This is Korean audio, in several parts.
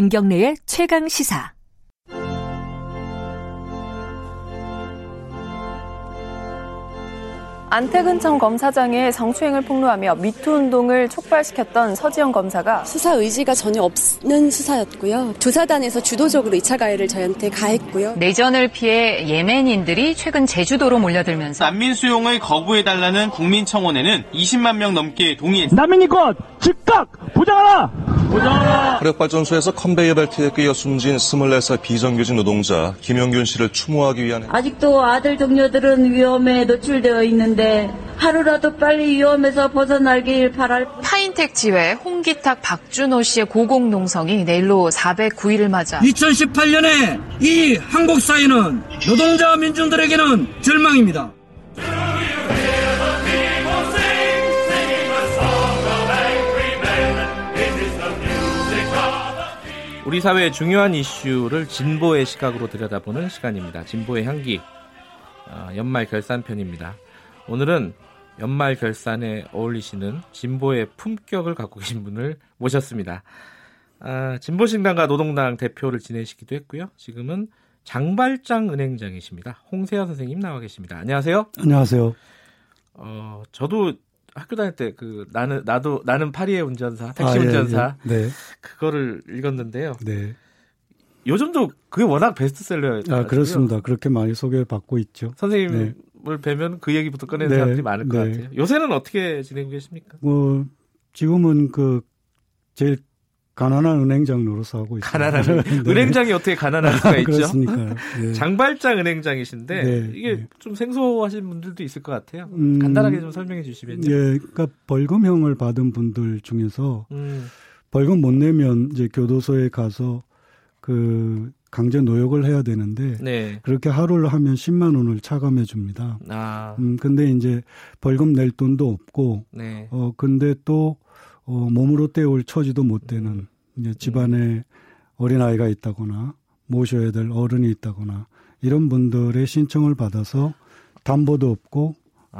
김경래의 최강 시사. 안태근 전 검사장의 성추행을 폭로하며 미투 운동을 촉발시켰던 서지영 검사가 수사 의지가 전혀 없는 수사였고요. 조사단에서 주도적으로 2차 가해를 저희한테 가했고요. 내전을 피해 예멘인들이 최근 제주도로 몰려들면서 난민 수용을 거부해달라는 국민청원에는 20만 명 넘게 동의했습니다. 난민이권 즉각 보장하라! 보장하라! 화력발전소에서 컨베이어 벨트에 끼어 숨진 24살 비정규직 노동자 김영균 씨를 추모하기 위한 아직도 아들 동료들은 위험에 노출되어 있는데 하루라도 빨리 위험에서 벗어나길 바랄 파인텍 지회 홍기탁 박준호 씨의 고공농성이 내일로 409일을 맞아 2018년에 이 한국 사회는 노동자 민중들에게는 절망입니다. 우리 사회의 중요한 이슈를 진보의 시각으로 들여다보는 시간입니다. 진보의 향기 어, 연말 결산편입니다. 오늘은 연말 결산에 어울리시는 진보의 품격을 갖고 계신 분을 모셨습니다. 아, 진보신당과 노동당 대표를 지내시기도 했고요. 지금은 장발장 은행장이십니다. 홍세현 선생님 나와 계십니다. 안녕하세요. 안녕하세요. 어, 저도 학교 다닐 때 그 나는 나도 나는 파리의 운전사 택시 아, 예, 운전사 예. 네. 그거를 읽었는데요. 네. 요즘도 그게 워낙 베스트셀러예요. 아, 그렇습니다. 그렇게 많이 소개받고 있죠. 선생님 을 네. 뵈면 그 얘기부터 꺼내는 네, 사람들이 많을 것 네. 같아요. 요새는 어떻게 지내고 계십니까? 뭐 지금은 그 제일 가난한 은행장 노릇 하고 있습니다. 가난한 네. 은행장이 어떻게 가난할 수가 있죠? 그렇습니까요? 네. 장발장 은행장이신데 네, 이게 네. 좀 생소하신 분들도 있을 것 같아요. 음, 간단하게 좀 설명해 주시면요. 예, 그러니까 벌금형을 받은 분들 중에서 음, 벌금 못 내면 이제 교도소에 가서 그 강제 노역을 해야 되는데 네. 그렇게 하루를 하면 10만 원을 차감해 줍니다. 아, 음, 근데 이제 벌금 낼 돈도 없고 네. 어, 근데 또, 어, 몸으로 때울 처지도 못 되는, 이제 집안에 어린 아이가 있다거나, 모셔야 될 어른이 있다거나, 이런 분들의 신청을 받아서 담보도 없고,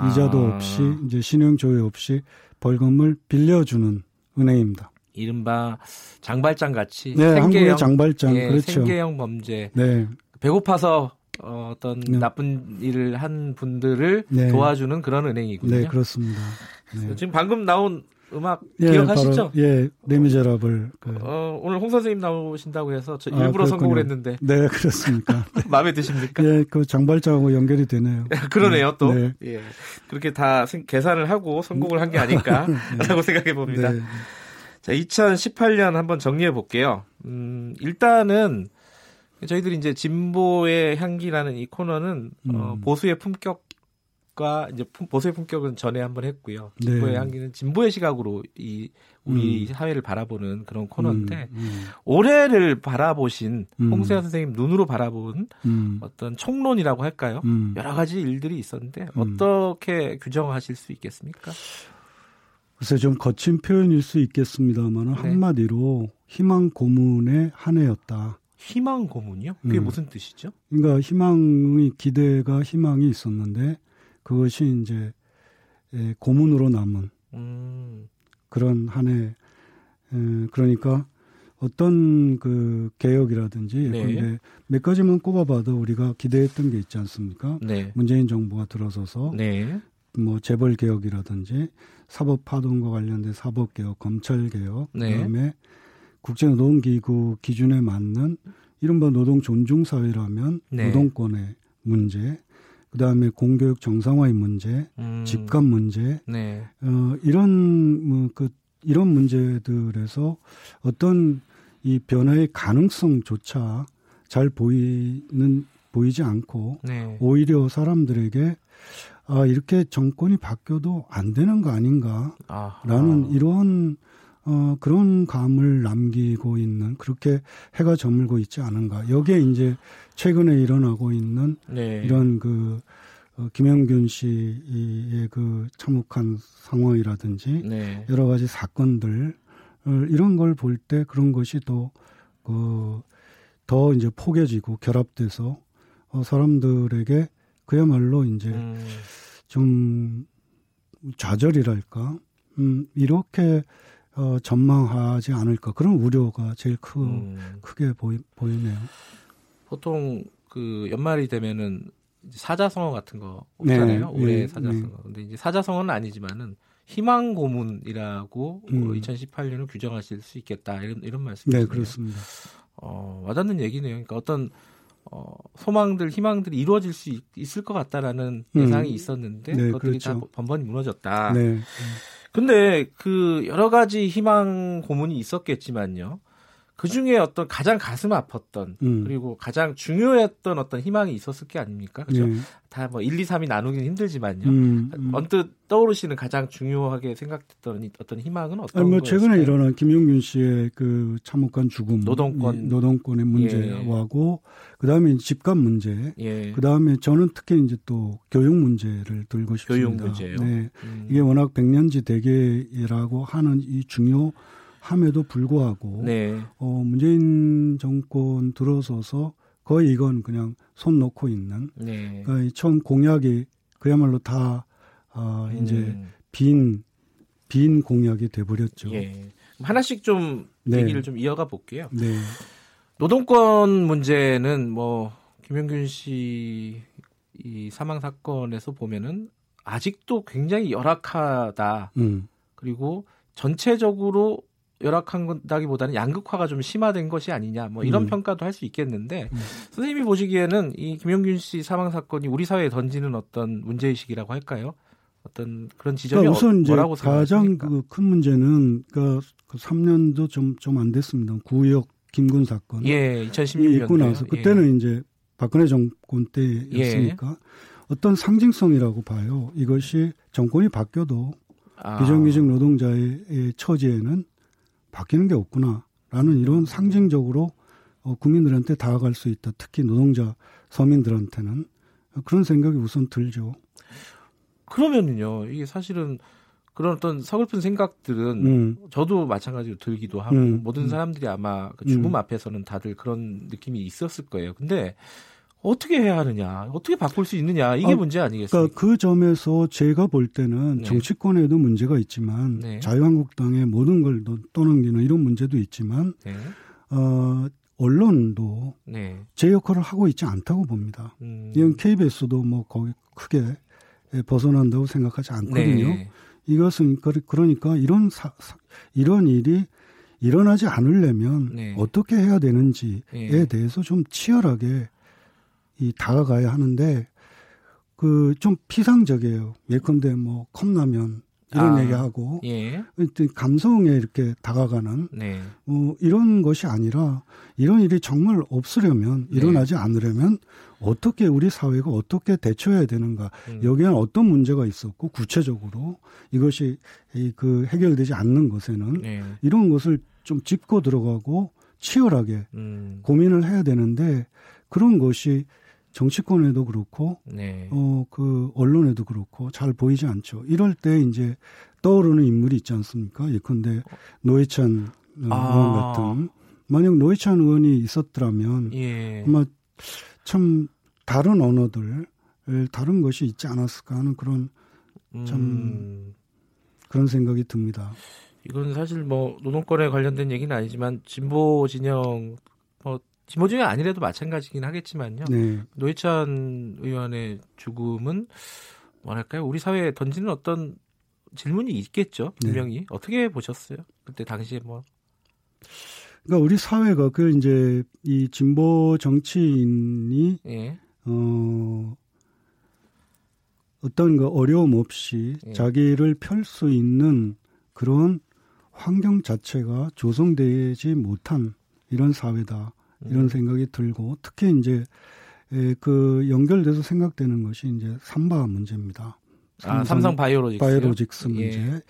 이자도 아. 없이, 이제 신용 조회 없이 벌금을 빌려주는 은행입니다. 이른바 장발장 같이 네, 한국의 장발장, 예, 그렇죠. 생계형 범죄. 네. 배고파서 어, 어떤 네. 나쁜 일을 한 분들을 네. 도와주는 그런 은행이군요. 네, 그렇습니다. 네. 지금 방금 나온 음악 예, 기억하시죠? 바로, 예, 레미제라블. 그, 어, 오늘 홍 선생님 나오신다고 해서 저 아, 일부러 선곡을 그렇군요. 했는데 네, 그렇습니까. 마음에 드십니까? 예, 그 장발장하고 연결이 되네요. 그러네요, 또. 네. 예. 그렇게 다 생- 계산을 하고 선곡을 한 게 아닐까라고 생각해 봅니다. 네. 자, 2018년 한번 정리해 볼게요. 음, 일단은 저희들이 이제 진보의 향기라는 이 코너는 어, 음. 보수의 품격과 이제 품- 보수의 품격은 전에 한번 했고요. 진보의 네. 향기는 진보의 시각으로 이 우리 사회를 바라보는 그런 코너인데 음, 음, 올해를 바라보신 음. 홍세현 선생님 눈으로 바라본 음, 어떤 총론이라고 할까요? 음. 여러 가지 일들이 있었는데 음. 어떻게 규정하실 수 있겠습니까? 글쎄 좀 거친 표현일 수 있겠습니다만 네. 한마디로 희망 고문의 한 해였다. 희망 고문이요? 그게 음. 무슨 뜻이죠? 그러니까 희망이 기대가 희망이 있었는데 그것이 이제 에, 고문으로 남은 음, 그런 한 해. 에, 그러니까 어떤 그 개혁이라든지 네. 근데 몇 가지만 꼽아봐도 우리가 기대했던 게 있지 않습니까? 네. 문재인 정부가 들어서서 네. 뭐 재벌 개혁이라든지 사법 파동과 관련된 사법 개혁, 검찰 개혁, 네. 그다음에 국제 노동 기구 기준에 맞는 이른바 노동 존중 사회라면 네. 노동권의 문제, 그다음에 공교육 정상화의 문제, 음, 집값 문제, 네. 어 이런 뭐그 이런 문제들에서 어떤 이 변화의 가능성조차 잘 보이는 보이지 않고 네. 오히려 사람들에게 아, 이렇게 정권이 바뀌어도 안 되는 거 아닌가라는 아하. 이런 어, 그런 감을 남기고 있는 그렇게 해가 저물고 있지 않은가. 여기에 이제 최근에 일어나고 있는 네. 이런 그 어, 김영균 씨의 그 참혹한 상황이라든지 네. 여러 가지 사건들 어, 이런 걸 볼 때 그런 것이 더, 그, 더 이제 포개지고 결합돼서 어, 사람들에게 그야말로 이제 음, 좀 좌절이랄까, 음, 이렇게 어, 전망하지 않을까 그런 우려가 제일 크, 음. 크게 보이, 보이네요. 보통 그 연말이 되면은 사자성어 같은 거 없잖아요. 네, 올해 네, 사자성어. 네. 근데 이제 사자성어는 아니지만은 희망 고문이라고 음. 2018년을 규정하실 수 있겠다 이런 이런 말씀이시네요. 네, 그렇습니다. 어, 와닿는 얘기네요. 그러니까 어떤 어, 소망들, 희망들이 이루어질 수 있, 을것 같다라는 음. 예상이 있었는데 네, 그것들이 다 그렇죠. 번번이 무너졌다. 네. 근데 그 여러 가지 희망 고문이 있었겠지만요. 그 중에 어떤 가장 가슴 아팠던 음. 그리고 가장 중요했던 어떤 희망이 있었을 게 아닙니까? 그죠? 네. 다뭐 1, 2, 3이 나누긴 힘들지만요. 음, 음. 언뜻 떠오르시는 가장 중요하게 생각했던 이- 어떤 희망은 어떤 아니, 뭐 거였을까요? 최근에 일어난 김용균 씨의 그 참혹한 죽음, 노동권. 이 노동권의 문제하고 그다음에 집값 문제, 예. 그다음에 저는 특히 이제 또 교육 문제를 들고 싶습니다. 교육 문제요? 네. 음. 이게 워낙 백년지 대계라고 하는 이 중요 함에도 불구하고 네. 어, 문재인 정권 들어서서 거의 이건 그냥 손 놓고 있는 네. 그러니까 이 처음 공약이 그야말로 다 아, 이제 음. 빈, 빈 공약이 돼버렸죠. 예. 하나씩 좀 네. 얘기를 좀 이어가 볼게요. 네. 노동권 문제는 뭐 김영균 씨 이 사망 사건에서 보면은 아직도 굉장히 열악하다. 음. 그리고 전체적으로 열악한 건다기보다는 양극화가 좀 심화된 것이 아니냐. 뭐 이런 음. 평가도 할 수 있겠는데 선생님이 보시기에는 이 김영균 씨 사망 사건이 우리 사회에 던지는 어떤 문제 의식이라고 할까요? 어떤 그런 지점이 그러니까 우선 어, 이제 뭐라고 가장 생각하십니까? 그큰 문제는 그러니까 그 3년도 좀 좀 안 됐습니다. 구역 김군 사건. 예, 이 2016년 있고 나서 그때는 이제 박근혜 정권 예. 때였으니까 어떤 상징성이라고 봐요. 이것이 정권이 바뀌어도 아, 비정규직 노동자의 의 처지에는 바뀌는 게 없구나라는 이런 상징적으로 어, 국민들한테 다가갈 수 있다. 특히 노동자 서민들한테는 그런 생각이 우선 들죠. 그러면은요, 이게 사실은 그런 어떤 서글픈 생각들은 음. 저도 마찬가지로 들기도 하고 음. 모든 음. 사람들이 아마 그 죽음 음. 앞에서는 다들 그런 느낌이 있었을 거예요. 근데 어떻게 해야 하느냐, 어떻게 바꿀 수 있느냐 이게 아, 문제 그러니까 아니겠습니까? 그 점에서 제가 볼 때는 네. 정치권에도 문제가 있지만 네. 자유한국당의 모든 걸 또- 떠넘기는 이런 문제도 있지만 네, 어, 언론도 네, 제 역할을 하고 있지 않다고 봅니다. 음, 이건 KBS도 뭐 거기 크게 벗어난다고 생각하지 않거든요. 네, 이것은 그- 그러니까 이런 사, 사- 이런 일이 일어나지 않으려면 네. 어떻게 해야 되는지에 네. 대해서 좀 치열하게 이 다가가야 하는데 그 좀 피상적이에요. 예컨대 뭐 컵라면 이런 아, 얘기하고 예, 감성에 이렇게 다가가는 네, 어, 이런 것이 아니라 이런 일이 정말 없으려면 네. 일어나지 않으려면 어떻게 우리 사회가 어떻게 대처해야 되는가 음. 여기에는 어떤 문제가 있었고 구체적으로 이것이 이 그 해결되지 않는 것에는 네, 이런 것을 좀 짚고 들어가고 치열하게 음, 고민을 해야 되는데 그런 것이 정치권에도 그렇고 네, 어그 언론에도 그렇고 잘 보이지 않죠. 이럴 때 이제 떠오르는 인물이 있지 않습니까? 예컨대 노회찬 어, 아. 의원 같은 만약 노회찬 의원이 있었더라면 예, 아마 참 다른 언어들 다른 것이 있지 않았을까 하는 그런 참 음, 그런 생각이 듭니다. 이건 사실 뭐 노동권에 관련된 얘기는 아니지만 진보 진영 뭐 진보 진영 아니래도 마찬가지긴 하겠지만요. 네. 노회찬 의원의 죽음은 뭐랄까요? 우리 사회에 던지는 어떤 질문이 있겠죠. 네. 분명히 어떻게 보셨어요? 그때 당시에 뭐 그러니까 우리 사회가 그 이제 이 진보 정치인이 예, 어 어떤 그 어려움 없이 예. 자기를 펼 수 있는 그런 환경 자체가 조성되지 못한 이런 사회다 이런 음. 생각이 들고 특히 이제 에, 그 연결돼서 생각되는 것이 이제 삼바 문제입니다. 아, 삼성 바이오로직스 바이오로직스 문제. 예.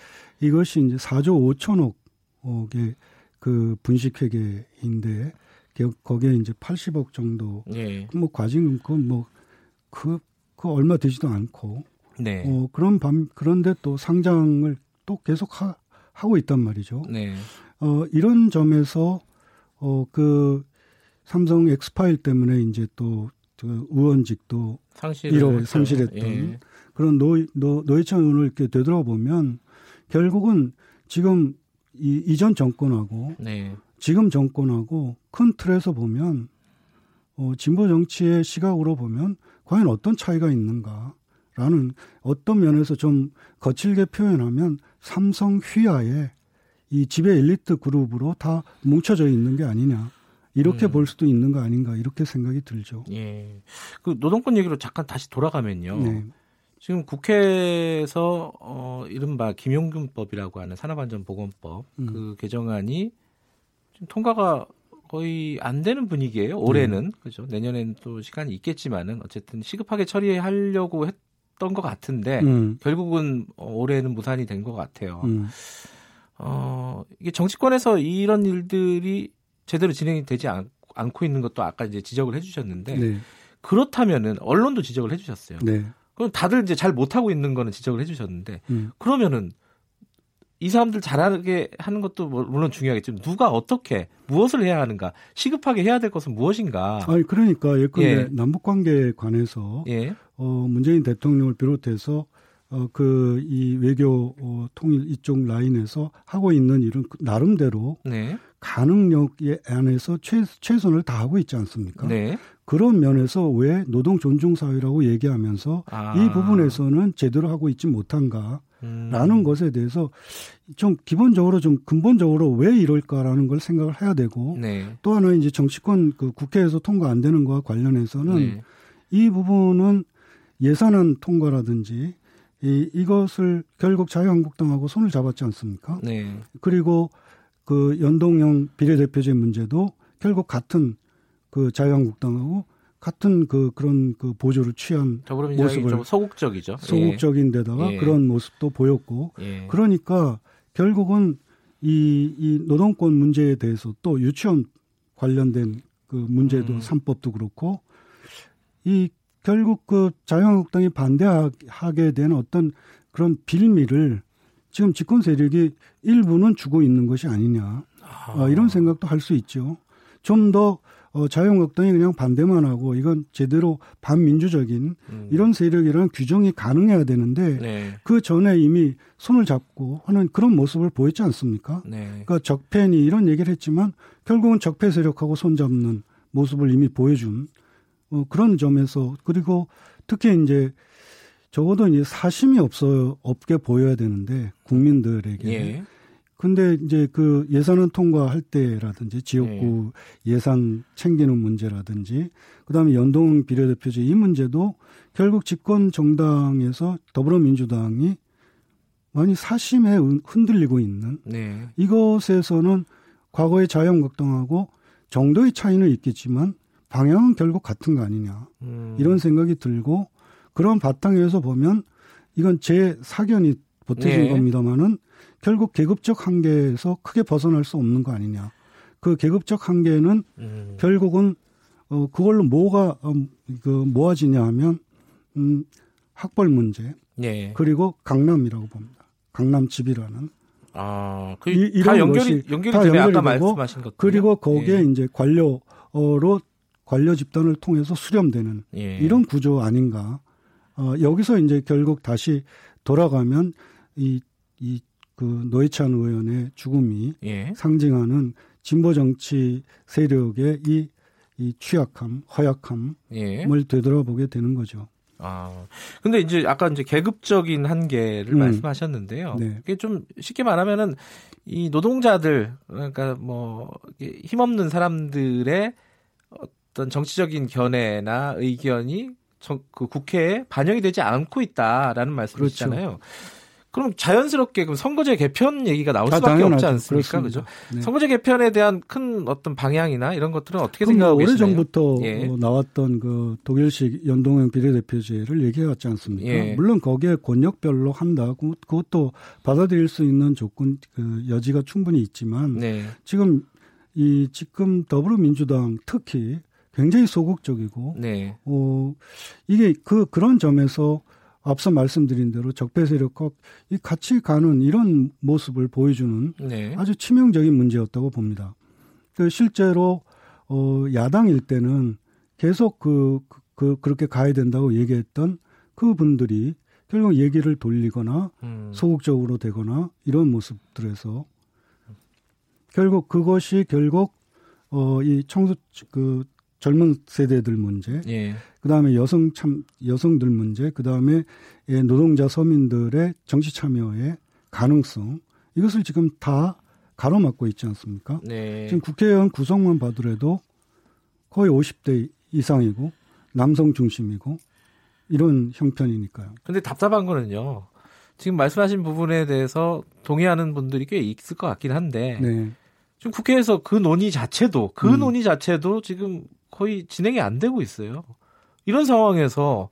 이것이 이제 4조 5천억의 그 분식회계인데 겨- 거기에 이제 80억 정도 예, 뭐 과징금 그뭐그 그 얼마 되지도 않고 네, 어 그런 밤 그런데 또 상장을 또 계속 하, 하고 있단 말이죠. 네, 어 이런 점에서 어 그 삼성 X파일 때문에 이제 또 그 의원직도 상실을 1호 했죠. 상실했던 예. 그런 노, 노, 노회찬 의원을 이렇게 되돌아보면 결국은 지금 이, 이전 정권하고 네. 지금 정권하고 큰 틀에서 보면 어, 진보 정치의 시각으로 보면 과연 어떤 차이가 있는가라는 어떤 면에서 좀 거칠게 표현하면 삼성 휘하에 이 지배 엘리트 그룹으로 다 뭉쳐져 있는 게 아니냐. 이렇게 음. 볼 수도 있는 거 아닌가 이렇게 생각이 들죠. 예. 그 노동권 얘기로 잠깐 다시 돌아가면요. 네. 지금 국회에서 어 이른바 김용균법이라고 하는 산업안전보건법 음. 그 개정안이 지금 통과가 거의 안 되는 분위기예요. 올해는 그죠. 내년에는 또 시간이 있겠지만은 어쨌든 시급하게 처리하려고 했던 것 같은데 음. 결국은 어, 올해는 무산이 된 것 같아요. 음. 어 이게 정치권에서 이런 일들이 제대로 진행이 되지 않, 않고 있는 것도 아까 이제 지적을 해주셨는데 네. 그렇다면은 언론도 지적을 해주셨어요. 네. 그럼 다들 이제 잘 못하고 있는 거는 지적을 해주셨는데 음. 그러면은 이 사람들 잘하게 하는 것도 뭐- 물론 중요하겠지만 누가 어떻게 무엇을 해야 하는가 시급하게 해야 될 것은 무엇인가 아니 그러니까 예컨대 예. 남북 관계에 관해서 예 어 문재인 대통령을 비롯해서 어 그 이 외교 어, 통일 이쪽 라인에서 하고 있는 일은 그 나름대로 네. 가능력 안에서 최, 최선을 다하고 있지 않습니까? 네. 그런 면에서 왜 노동 존중 사회라고 얘기하면서 아. 이 부분에서는 제대로 하고 있지 못한가? 음. 라는 것에 대해서 좀 기본적으로 좀 근본적으로 왜 이럴까라는 걸 생각을 해야 되고 네. 또 하나 이제 정치권 그 국회에서 통과 안 되는 거와 관련해서는 네. 이 부분은 예산안 통과라든지 이, 이것을 결국 자유한국당하고 손을 잡았지 않습니까? 네. 그리고 그 연동형 비례대표제 문제도 결국 같은 그 자유한국당하고 같은 그 그런 그 보조를 취한 모습을 좀 소극적이죠. 소극적인 데다가 예. 그런 모습도 보였고 예. 그러니까 결국은 이, 이 노동권 문제에 대해서 또 유치원 관련된 그 문제도 음. 삼법도 그렇고 이 결국 그 자유한국당이 반대하게 된 어떤 그런 빌미를 지금 집권 세력이 일부는 주고 있는 것이 아니냐 어, 이런 생각도 할 수 있죠. 좀더 어, 자유한국당이 그냥 반대만 하고 이건 제대로 반민주적인 음. 이런 세력이라는 규정이 가능해야 되는데 네. 그 전에 이미 손을 잡고 하는 그런 모습을 보였지 않습니까? 네. 그러니까 적폐니 이런 얘기를 했지만 결국은 적폐 세력하고 손잡는 모습을 이미 보여준 어, 그런 점에서 그리고 특히 이제 적어도 이제 사심이 없어 없게 보여야 되는데 국민들에게 예. 근데 이제 그 예산안 통과할 때라든지 지역구 네. 예산 챙기는 문제라든지 그다음에 연동 비례대표제 이 문제도 결국 집권 정당에서 더불어민주당이 많이 사심에 흔- 흔들리고 있는 네. 이것에서는 과거의 자유한국당하고 정도의 차이는 있겠지만 방향은 결국 같은 거 아니냐 음. 이런 생각이 들고 그런 바탕에서 보면 이건 제 사견이 보태진 네. 겁니다만은 결국 계급적 한계에서 크게 벗어날 수 없는 거 아니냐. 그 계급적 한계는 음. 결국은 어 그걸로 뭐가 음, 그 모아지냐 하면 음 학벌 문제 예. 그리고 강남이라고 봅니다. 강남 집이라는 아, 그, 이- 다 연결이, 연결이 다. 아까 연결이 되고 말씀하신 것. 그리고 거기에 이제 관료로 관료 집단을 통해서 수렴되는 예. 이런 구조 아닌가. 어, 여기서 이제 결국 다시 돌아가면 이, 이, 그 노회찬 의원의 죽음이 예. 상징하는 진보 정치 세력의 이, 이 취약함, 허약함을 예. 되돌아보게 되는 거죠. 아, 근데 이제 아까 이제 계급적인 한계를 음. 말씀하셨는데요. 네. 이게 좀 쉽게 말하면은 이 노동자들 그러니까 뭐 힘없는 사람들의 어떤 정치적인 견해나 의견이 정, 그 국회에 반영이 되지 않고 있다라는 말씀이시잖아요. 그럼 자연스럽게 그럼 선거제 개편 얘기가 나올 아, 수밖에 없지 당연하죠. 않습니까? 그죠? 그렇습니다. 네. 선거제 개편에 대한 큰 어떤 방향이나 이런 것들은 어떻게 뭐 생각하고 오래 계시나요? 전부터 예. 어, 나왔던 그 독일식 연동형 비례대표제를 얘기해 왔지 않습니까? 예. 물론 거기에 권역별로 한다고 그것도 받아들일 수 있는 조건 그 여지가 충분히 있지만 네. 지금 이 지금 더불어민주당 특히 굉장히 소극적이고 네. 어 이게 그 그런 점에서 앞서 말씀드린 대로 적폐 세력과 이 같이 가는 이런 모습을 보여주는 네. 아주 치명적인 문제였다고 봅니다. 그 실제로 어 야당일 때는 계속 그, 그, 그 그렇게 가야 된다고 얘기했던 그 분들이 결국 얘기를 돌리거나 음. 소극적으로 되거나 이런 모습들에서 결국 그것이 결국 어 이 청소 그 젊은 세대들 문제, 예. 그 다음에 여성 참 여성들 문제, 그 다음에 예, 노동자 서민들의 정치 참여의 가능성 이것을 지금 다 가로막고 있지 않습니까? 네. 지금 국회의원 구성만 봐더라도 거의 50대 이상이고 남성 중심이고 이런 형편이니까요. 근데 답답한 거는요. 지금 말씀하신 부분에 대해서 동의하는 분들이 꽤 있을 것 같긴 한데 네. 지금 국회에서 그 논의 자체도 그 음. 논의 자체도 지금 거의 진행이 안 되고 있어요. 이런 상황에서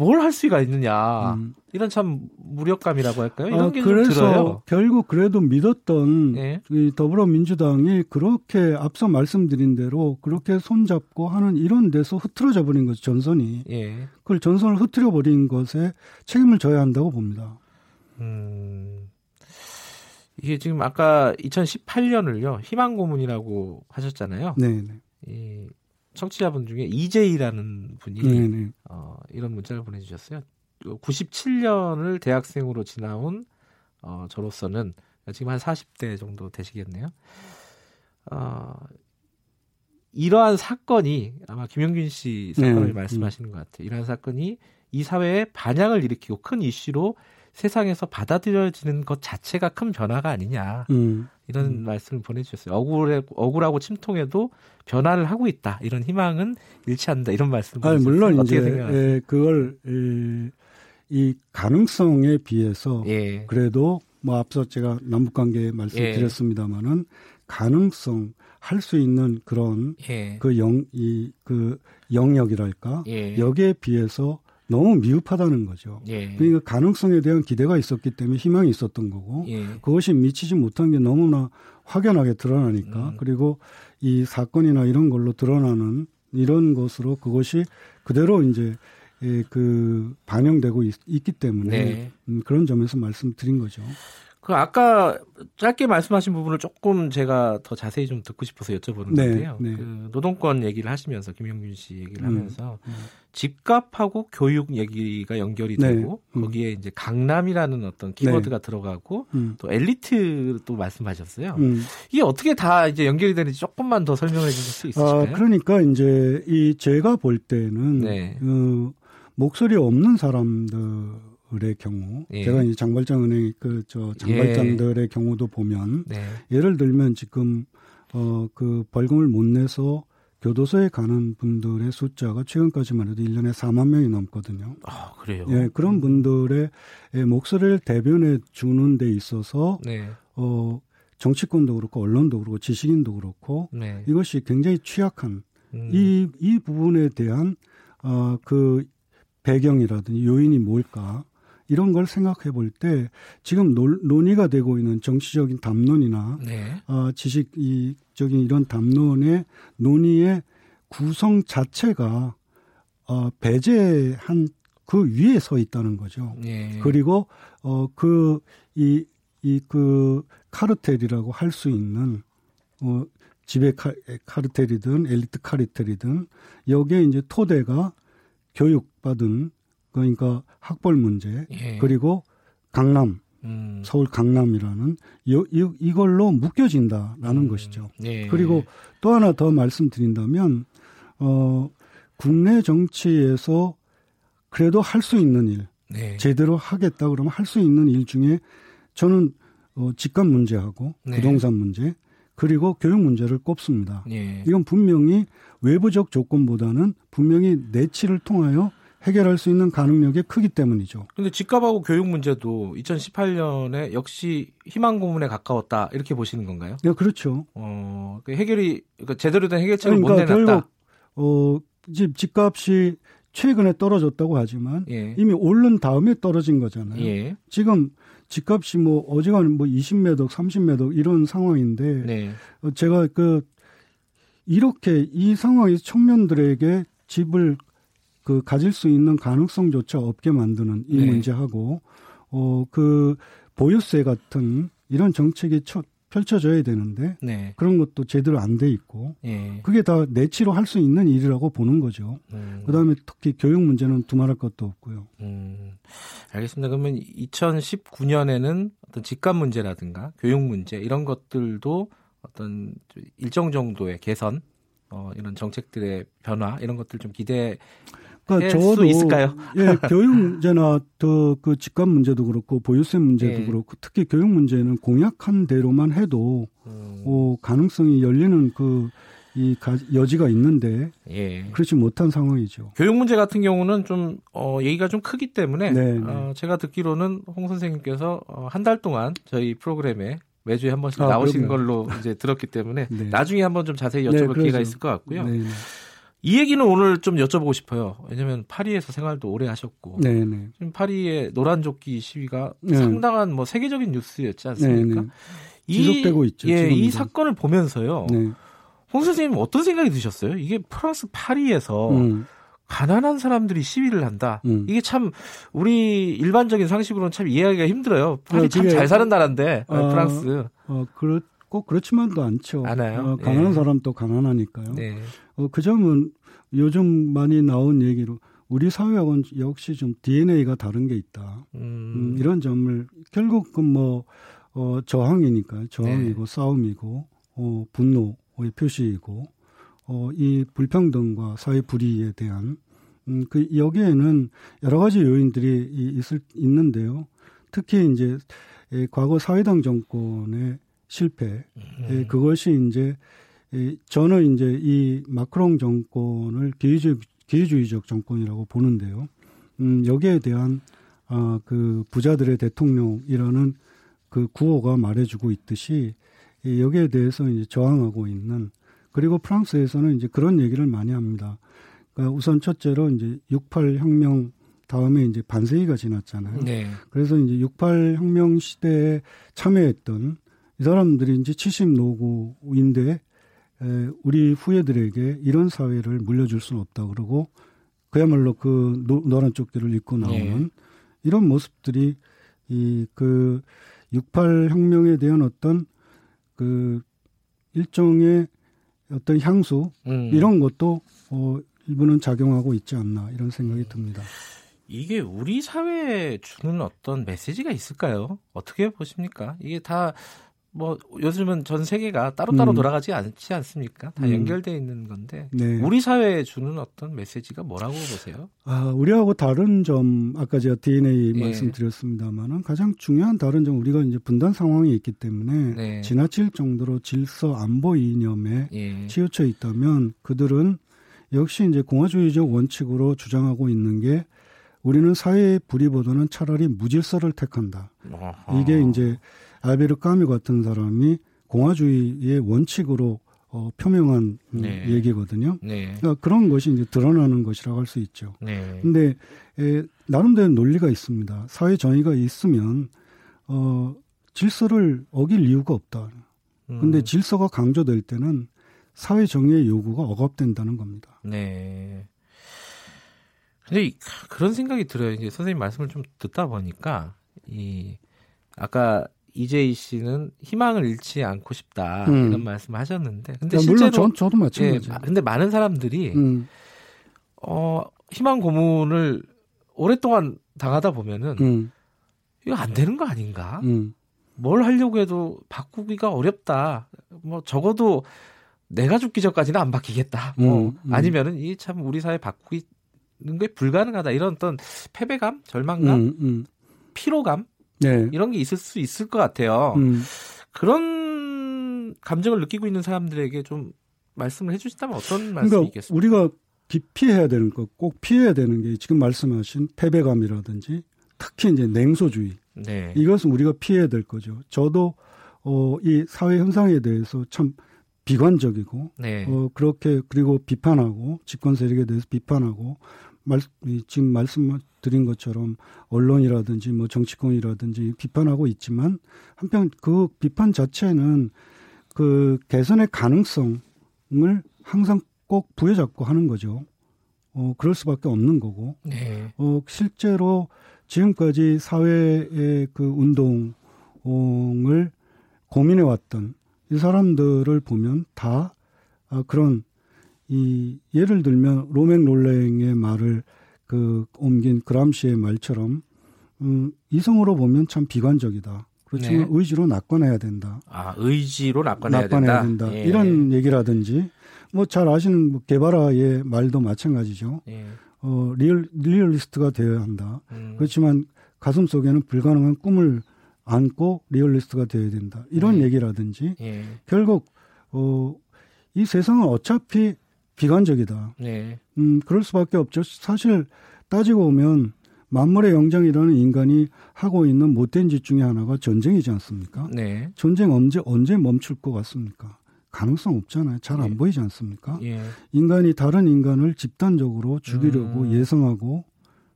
뭘 할 수가 있느냐 음. 이런 참 무력감이라고 할까요? 이런 어, 게좀 그래서 들어요. 결국 그래도 믿었던 예. 이 더불어민주당이 그렇게 앞서 말씀드린 대로 그렇게 손잡고 하는 이런 데서 흐트러져 버린 거죠 전선이 예. 그걸 전선을 흐트려 버린 것에 책임을 져야 한다고 봅니다. 음. 이게 지금 아까 2018년을요 희망 고문이라고 하셨잖아요. 네, 네, 이 청취자분 중에 이재희라는 분이 네, 네. 어, 이런 문자를 보내주셨어요. 97년을 대학생으로 지나온 어, 저로서는 지금 한 40대 정도 되시겠네요. 어, 이러한 사건이 아마 김영균 씨 사건을 네, 말씀하시는 것 같아요. 이러한 사건이 이 사회에 반향을 일으키고 큰 이슈로 세상에서 받아들여지는 것 자체가 큰 변화가 아니냐. 음. 이런 말씀을 보내주셨어요. 억울해, 억울하고 침통해도 변화를 하고 있다. 이런 희망은 잃지 않는다. 이런 말씀을 아니. 물론 어떻게 이제 생각하세요? 에, 그걸 에, 이 가능성에 비해서 예. 그래도 뭐 앞서 제가 남북 관계 말씀드렸습니다마는 가능성 할 수 있는 그런 예. 그영이그 영역이랄까 예. 여기에 비해서 너무 미흡하다는 거죠. 예. 그러니까 가능성에 대한 기대가 있었기 때문에 희망이 있었던 거고 예. 그것이 미치지 못한 게 너무나 확연하게 드러나니까 음. 그리고 이 사건이나 이런 걸로 드러나는 이런 것으로 그것이 그대로 이제 예, 그 반영되고 있, 기 때문에 네. 음, 그런 점에서 말씀드린 거죠. 그 아까 짧게 말씀하신 부분을 조금 제가 더 자세히 좀 듣고 싶어서 여쭤보는 네, 건데요. 네. 그 노동권 얘기를 하시면서 김영균 씨 얘기를 음, 하면서 음. 집값하고 교육 얘기가 연결이 네, 되고 음. 거기에 이제 강남이라는 어떤 키워드가 들어가고 음, 또 엘리트 또 말씀하셨어요. 음. 이게 어떻게 다 이제 연결이 되는지 조금만 더 설명해 주실 수 있으실까요? 아, 그러니까 이제 이 제가 볼 때는 네. 그 목소리 없는 사람들 의 경우 예. 제가 이제 장발장 은행 그 저 장발장들의 경우도 보면 네. 예를 들면 지금 어 그 벌금을 못 내서 교도소에 가는 분들의 숫자가 최근까지만 해도 1년에 4만 명이 넘거든요. 아, 그래요. 예, 그런 분들의 예, 목소리를 대변해 주는 데 있어서 네. 어 정치권도 그렇고 언론도 그렇고 지식인도 그렇고 네. 이것이 굉장히 취약한 음. 이, 이 부분에 대한, 어, 그 배경이라든지 요인이 뭘까, 이런 걸 생각해 볼 때, 지금 논, 논의가 되고 있는 정치적인 담론이나, 네. 어, 지식적인 이런 담론의 논의의 구성 자체가, 어, 배제한 그 위에 서 있다는 거죠. 예. 그리고, 어, 그, 이, 이, 그, 카르텔이라고 할 수 있는, 어, 지배 카, 카르텔이든 엘리트 카르텔이든 여기에 이제 토대가 교육받은 그러니까 학벌 문제 예. 그리고 강남 음. 서울 강남이라는 요, 이, 이 걸로 묶여진다라는 음. 것이죠. 예. 그리고 또 하나 더 말씀드린다면 어 국내 정치에서 그래도 할 수 있는 일 네. 제대로 하겠다 그러면 할 수 있는 일 중에 저는 어, 집값 문제하고 네. 부동산 문제 그리고 교육 문제를 꼽습니다. 예. 이건 분명히 외부적 조건보다는 분명히 내치를 통하여 해결할 수 있는 가능력이 크기 때문이죠. 근데 집값하고 교육 문제도 2018년에 역시 희망 고문에 가까웠다 이렇게 보시는 건가요? 예, 그렇죠. 어, 그 해결이 그러니까 제대로 된 해결책을 못 그러니까 내놨다. 결국 어, 집 집값이 최근에 떨어졌다고 하지만 예. 이미 오른 다음에 떨어진 거잖아요. 예. 지금 집값이 뭐 어지간히 뭐 20매덕, 30매덕 이런 상황인데 네. 어, 제가 그 이렇게 이 상황에서 청년들에게 집을 그 가질 수 있는 가능성조차 없게 만드는 이 네. 문제하고 어 그 보유세 같은 이런 정책이 처, 펼쳐져야 되는데 네. 그런 것도 제대로 안 돼 있고 예. 그게 다 내치로 할 수 있는 일이라고 보는 거죠. 음. 그다음에 특히 교육 문제는 두말할 것도 없고요. 음, 알겠습니다. 그러면 2019년에는 어떤 집값 문제라든가 교육 문제 이런 것들도 어떤 일정 정도의 개선, 어, 이런 정책들의 변화 이런 것들 좀 기대. 그러니까 저도 있을까요? 예, 교육 문제나 더 그 집값 문제도 그렇고 보유세 문제도 예. 그렇고 특히 교육 문제는 공약한 대로만 해도 음. 어, 가능성이 열리는 그이 여지가 있는데 예. 그렇지 못한 상황이죠. 교육 문제 같은 경우는 좀 어, 얘기가 좀 크기 때문에 네, 네. 어, 제가 듣기로는 홍 선생님께서 어, 한 달 동안 저희 프로그램에 매주에 한 번씩 아, 나오신 그럼요. 걸로 이제 들었기 때문에 네. 나중에 한번 좀 자세히 네, 여쭤볼 기회가 그러죠. 있을 것 같고요. 네, 네. 이 얘기는 오늘 좀 여쭤보고 싶어요. 왜냐하면 파리에서 생활도 오래 하셨고 네, 네. 지금 파리의 노란 조끼 시위가 네. 상당한 뭐 세계적인 뉴스였지 않습니까? 네, 네. 지속되고 있죠, 예, 이 지금도. 사건을 보면서요. 네. 홍 선생님 어떤 생각이 드셨어요? 이게 프랑스 파리에서 음, 가난한 사람들이 시위를 한다. 음. 이게 참 우리 일반적인 상식으로는 참 이해하기가 힘들어요. 파리 어, 참 그게- 잘 사는 나라인데 어, 프랑스. 어, 그렇, 꼭 그렇지만도 않죠. 않아요? 어, 가난한 예. 사람도 가난하니까요. 네. 어, 그 점은 요즘 많이 나온 얘기로 우리 사회하고는 역시 좀 DNA가 다른 게 있다. 음, 음, 이런 점을 결국은 뭐 어, 저항이니까 저항이고 네. 싸움이고 어, 분노의 표시이고 어, 이 불평등과 사회 불이에 대한 음, 그 여기에는 여러 가지 요인들이 이- 있을 있는데요. 특히 이제 에, 과거 사회당 정권의 실패, 음. 에, 그것이 이제 이 저는 이제 이 마크롱 정권을 기회주의, 기회주의적 정권이라고 보는데요. 음, 여기에 대한 아, 그 부자들의 대통령이라는 그 구호가 말해주고 있듯이 이 여기에 대해서 이제 저항하고 있는 그리고 프랑스에서는 이제 그런 얘기를 많이 합니다. 그러니까 우선 첫째로 이제 68 혁명 다음에 이제 반세기가 지났잖아요. 네. 그래서 이제 68 혁명 시대에 참여했던 이 사람들이 이제 70 노구인데 에, 우리 후예들에게 이런 사회를 물려줄 수는 없다 그러고 그야말로 그 노, 노란 조끼를 입고 나오는 네. 이런 모습들이 이 그 68 혁명에 대한 어떤 그 일종의 어떤 향수 음. 이런 것도 어 일부는 작용하고 있지 않나 이런 생각이 듭니다. 이게 우리 사회에 주는 어떤 메시지가 있을까요? 어떻게 보십니까? 이게 다 뭐 요즘은 전 세계가 따로따로 음. 돌아가지 않지 않습니까? 다 음. 연결돼 있는 건데 네. 우리 사회에 주는 어떤 메시지가 뭐라고 보세요? 아, 우리하고 다른 점 아까 제가 DNA 예. 말씀드렸습니다만은 가장 중요한 다른 점 우리가 이제 분단 상황에 있기 때문에 네. 지나칠 정도로 질서 안보 이념에 예. 치우쳐 있다면 그들은 역시 이제 공화주의적 원칙으로 주장하고 있는 게 우리는 사회의 불의보다는 차라리 무질서를 택한다. 어허. 이게 이제 알베르 까뮤 같은 사람이 공화주의의 원칙으로 어, 표명한 음, 네. 얘기거든요. 네. 그러니까 그런 것이 이제 드러나는 것이라고 할 수 있죠. 네. 근데 에, 나름대로 논리가 있습니다. 사회 정의가 있으면 어, 질서를 어길 이유가 없다. 근데 음. 질서가 강조될 때는 사회 정의의 요구가 억압된다는 겁니다. 네. 근데 이- 그런 생각이 들어요. 이제 선생님 말씀을 좀 듣다 보니까 이 아까 이재희 씨는 희망을 잃지 않고 싶다 음. 이런 말씀을 하셨는데 근데 야, 실제로 물론 전, 저도 예, 마찬가지예요. 마- 근데 많은 사람들이 음, 어 희망 고문을 오랫동안 당하다 보면은 음, 이거 안 되는 거 아닌가? 음, 뭘 하려고 해도 바꾸기가 어렵다. 뭐 적어도 내가 죽기 전까지는 안 바뀌겠다. 뭐 음, 음. 아니면은 이 참 우리 사회 바꾸는 게 불가능하다. 이런 어떤 패배감, 절망감. 피로감 네. 이런 게 있을 수 있을 것 같아요. 음, 그런 감정을 느끼고 있는 사람들에게 좀 말씀을 해주신다면 어떤 말씀이 그러니까 있겠습니까? 우리가 비- 피해야 되는 것, 꼭 피해야 되는 게 지금 말씀하신 패배감이라든지 특히 이제 냉소주의. 네. 이것은 우리가 피해야 될 거죠. 저도 어, 이 사회 현상에 대해서 참 비관적이고 네. 어, 그렇게 그리고 비판하고 집권 세력에 대해서 비판하고 말, 이 지금 말씀 드린 것처럼 언론이라든지 뭐 정치권이라든지 비판하고 있지만 한편 그 비판 자체는 그 개선의 가능성을 항상 꼭 부여잡고 하는 거죠. 어, 그럴 수밖에 없는 거고. 네. 어, 실제로 지금까지 사회의 그 운동을 고민해왔던 이 사람들을 보면 다 아, 그런 이 예를 들면 로맹 롤랭의 말을 그 옮긴 그람시의 말처럼 음, 이성으로 보면 참 비관적이다. 그렇지만 네. 의지로 낙관해야 된다. 아, 의지로 낙관해야, 낙관해야 된다. 된다. 예. 이런 얘기라든지 뭐 잘 아시는 뭐 게바라의 말도 마찬가지죠. 예. 어, 리얼, 리얼리스트가 되어야 한다. 음. 그렇지만 가슴 속에는 불가능한 꿈을 안고 리얼리스트가 되어야 된다. 이런 네. 얘기라든지 예. 결국 어, 이 세상은 어차피 비관적이다. 네. 음, 그럴 수밖에 없죠. 사실 따지고 보면 만물의 영장이라는 인간이 하고 있는 못된 짓 중에 하나가 전쟁이지 않습니까? 네. 전쟁 언제 언제 멈출 것 같습니까? 가능성 없잖아요. 잘안 예. 보이지 않습니까? 예. 인간이 다른 인간을 집단적으로 죽이려고 음. 예성하고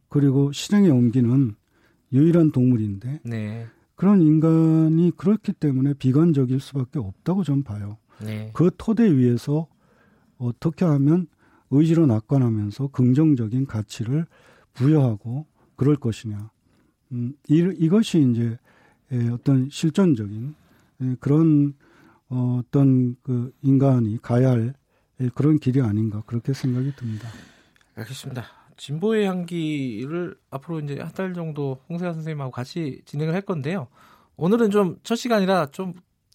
그리고 실행에 옮기는 유일한 동물인데 네. 그런 인간이 그렇기 때문에 비관적일 수밖에 없다고 저는 봐요. 네. 그 토대 위에서 어떻게 하면 의지로 낙관하면서 긍정적인 가치를 부여하고 그럴 것이냐. 음, 이, 이것이 이제 에, 어떤 실전적인 에, 그런 어, 어떤 그 인간이 가야 할 에, 그런 길이 아닌가 그렇게 생각이 듭니다. 알겠습니다. 진보의 향기를 앞으로 이제 한 달 정도 홍세아 선생님하고 같이 진행을 할 건데요. 오늘은 좀 첫 시간이라 좀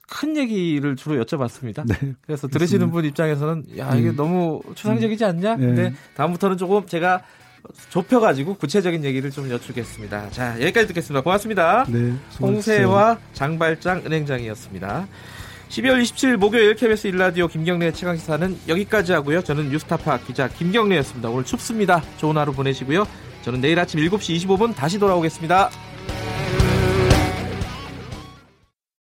큰 얘기를 주로 여쭤봤습니다. 네. 그래서 들으시는 분 입장에서는 야 이게 네. 너무 추상적이지 않냐? 네. 근데 다음부터는 조금 제가 좁혀가지고 구체적인 얘기를 좀 여쭈겠습니다. 자 여기까지 듣겠습니다. 고맙습니다. 네. 홍세와 장발장 은행장이었습니다. 12월 27일 목요일 KBS 일라디오 김경래 최강 시사는 여기까지 하고요. 저는 뉴스타파 기자 김경래였습니다. 오늘 춥습니다. 좋은 하루 보내시고요. 저는 내일 아침 7시 25분 다시 돌아오겠습니다.